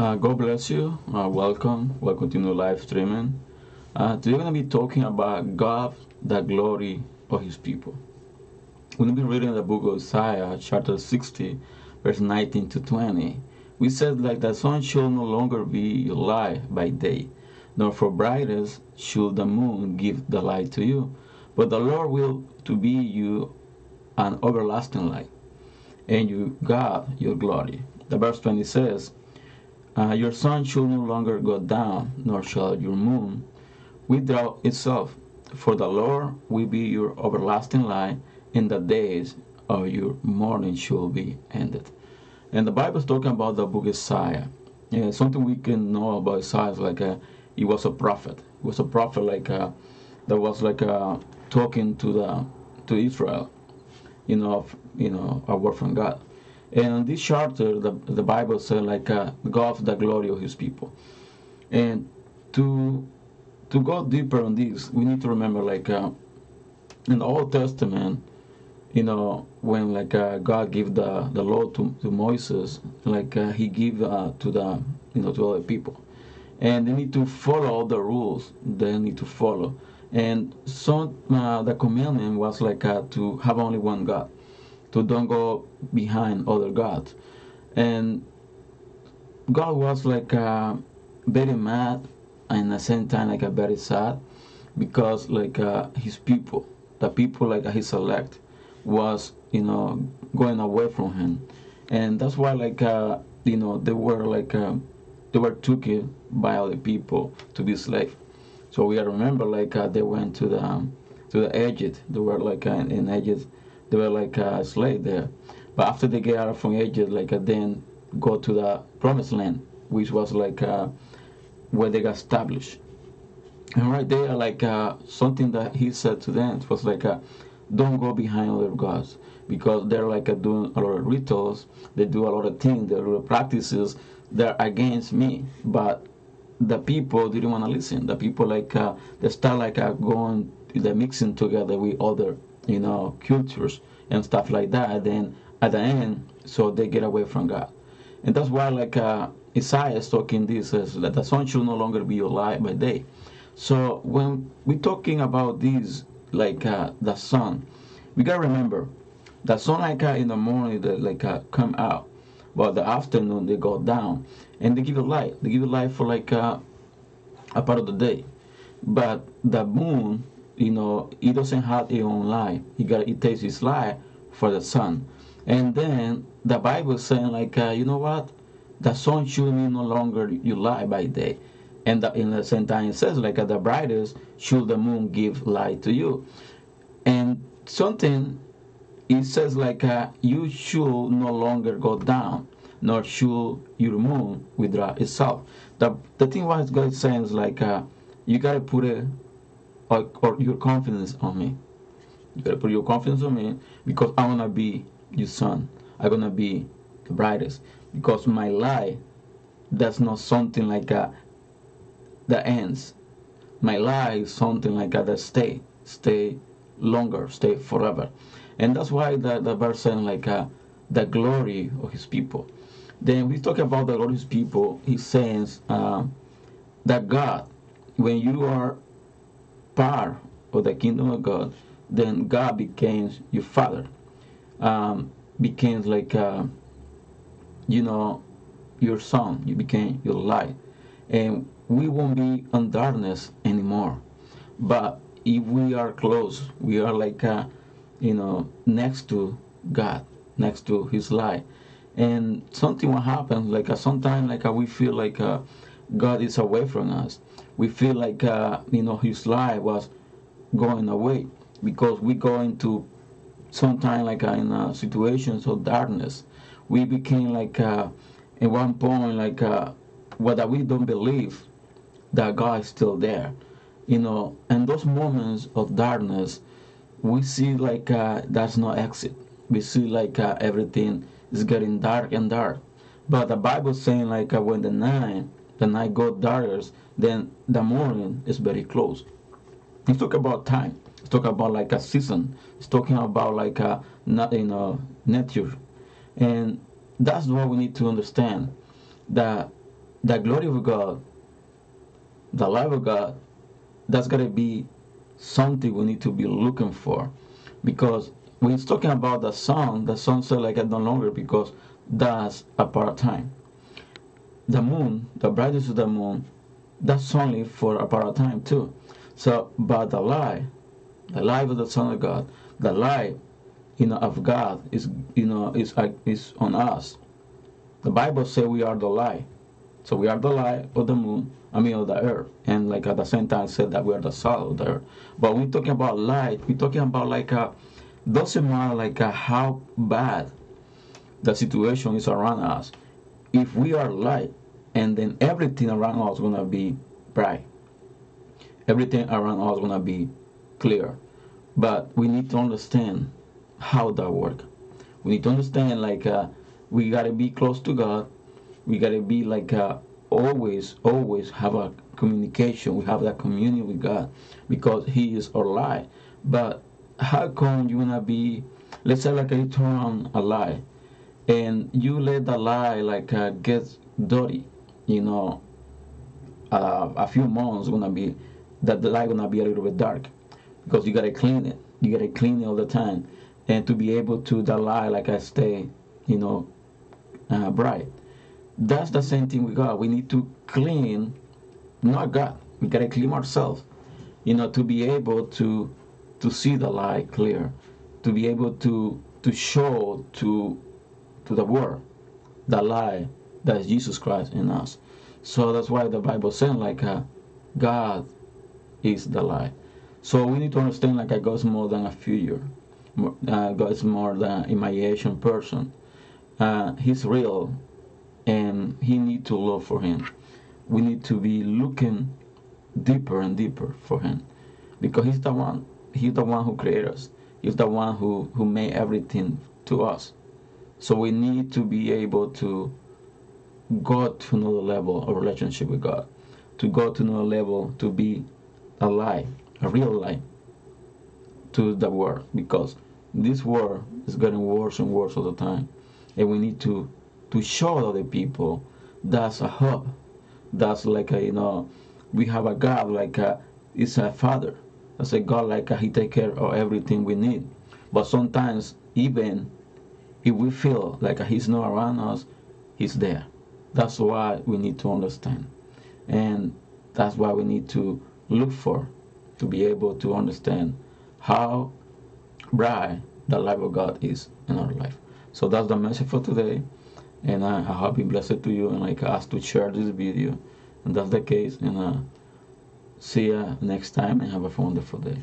Uh, God bless you. Uh, welcome. Welcome to new live streaming. Uh, today we're going to be talking about God, the glory of His people. We're going to be reading the book of Isaiah, chapter 60, verse 19 to 20. We said, like the sun shall no longer be your light by day, nor for brightness should the moon give the light to you. But the Lord will to be you an everlasting light, and you God your glory. The verse 20 says, uh, Your sun shall no longer go down, nor shall your moon withdraw itself. For the Lord will be your everlasting light, and the days of your mourning shall be ended. And the Bible is talking about the book Isaiah. Yeah, something we can know about Isaiah is like a, he was a prophet. He was a prophet like a, that was like a, talking to the to Israel, you know, you know, a word from God. And this charter, the, the Bible says like uh, God the glory of His people. And to to go deeper on this, we need to remember like uh, in the Old Testament, you know, when like uh, God gave the the law to, to Moses, like uh, He gave uh, to the you know to other people, and they need to follow the rules. They need to follow. And so uh, the commandment was like uh, to have only one God to don't go behind other gods. And God was like uh, very mad and at the same time like a very sad because like uh, his people, the people like his elect, was you know going away from him, and that's why like uh, you know they were like uh, they were taken by other people to be slave. So we remember like uh, they went to the um, to the Egypt. They were like uh, in Egypt they were like a slave there. But after they get out from Egypt, like uh, then go to the promised land, which was like uh, where they got established. And right there, like uh, something that he said to them was like, "Don't go behind other gods." Because they're like doing a lot of rituals, they do a lot of things, there are practices that are against me. But the people didn't want to listen. The people like uh, they start like uh, going, they're mixing together with other you know, cultures and stuff like that. Then at the end, so they get away from God. And that's why, like uh, Isaiah is talking this, says that the sun should no longer be your light by day. So when we're talking about this, like uh, the sun, we gotta remember the sun, like uh, in the morning, they like uh, come out, but the afternoon they go down, and they give you light. They give you light for like uh, a part of the day. But the moon you know, he doesn't have his own life. He got he takes his life for the sun. And then the Bible saying like, uh, you know what? The sun should be no longer you lie by day. And the, in the same time it says like uh, the brightest should the moon give light to you. And something it says like uh, you should no longer go down, nor should your moon withdraw itself. The the thing what God is saying is like uh, you gotta put it or, your confidence on me. You gotta put your confidence on me because I wanna be your sun. I'm gonna be the brightest because my life that's not something like a that ends. My life is something like a that stay, stay longer, stay forever, and that's why the the verse saying like uh, the glory of His people. Then we talk about the glory of His people. He says uh, that God, when you are part of the kingdom of God, then God becomes your father. Um, becomes like, uh, you know, your son. You became your light. And we won't be in darkness anymore. But if we are close, we are like, uh, you know, next to God, next to His light. And something will happen, like uh, sometimes like uh, we feel like uh, God is away from us. We feel like uh, you know his life was going away because we go into sometimes like uh, in uh, situations of darkness. We became like uh, at one point like uh, what we don't believe that god is still there. You know and those moments of darkness we see like uh, there's no exit. We see like everything is getting dark and dark. But the bible saying like when the night the night got darker then the morning is very close. It's talk about time. It's talk about like a season. It's talking about like a not you know nature, and that's what we need to understand. That the glory of God, the life of God, that's got to be something we need to be looking for. Because when it's talking about the sun, the sun said like no longer because that's a part time. The moon, the brightness of the moon, that's only for a part of time too. So, but the light, the light of the Son of God, the light, you know, of God is, you know, is uh, is on us. The Bible says we are the light. So we are the light of the moon, I mean of the earth. And like at the same time said that we are the salt of the earth. But we're talking about light, we're talking about like a doesn't matter like a, how bad the situation is around us. If we are light, and then everything around us gonna be bright. Everything around us gonna be clear. But we need to understand how that works. We need to understand like uh, we gotta be close to God. We gotta be like uh, always, always have a communication. We have that communion with God because He is our light. But how come you wanna be? Let's say like you turn on a light, and you let the light like uh, get dirty. You know, uh, a few months gonna be that the light gonna be a little bit dark because you gotta clean it. You gotta clean it all the time, and to be able to the light like I stay, you know, uh, bright. That's the same thing with God. We need to clean, not God. We gotta clean ourselves, you know, to be able to to see the light clear, to be able to to show to to the world the light that is Jesus Christ in us. So that's why the Bible says like uh, God is the light. So we need to understand like God is more than a figure. Uh, God is more than imagination person. Uh, he's real, and He need to look for Him. We need to be looking deeper and deeper for Him, because He's the one. He's the one who created us. He's the one who who made everything to us. So we need to be able to go to another level of relationship with God, to go to another level to be a light, a real light to the world, because this world is getting worse and worse all the time, and we need to to show other people that's a hope, that's like a you know, we have a God like a it's a father, that's a God like a, he take care of everything we need, but sometimes even if we feel like he's not around us, he's there. That's why we need to understand. And that's why we need to look for to be able to understand how bright the life of God is in our life. So that's the message for today. And I, I hope it blessed to you and like ask to share this video. And that's the case. And uh, see you next time and have a wonderful day.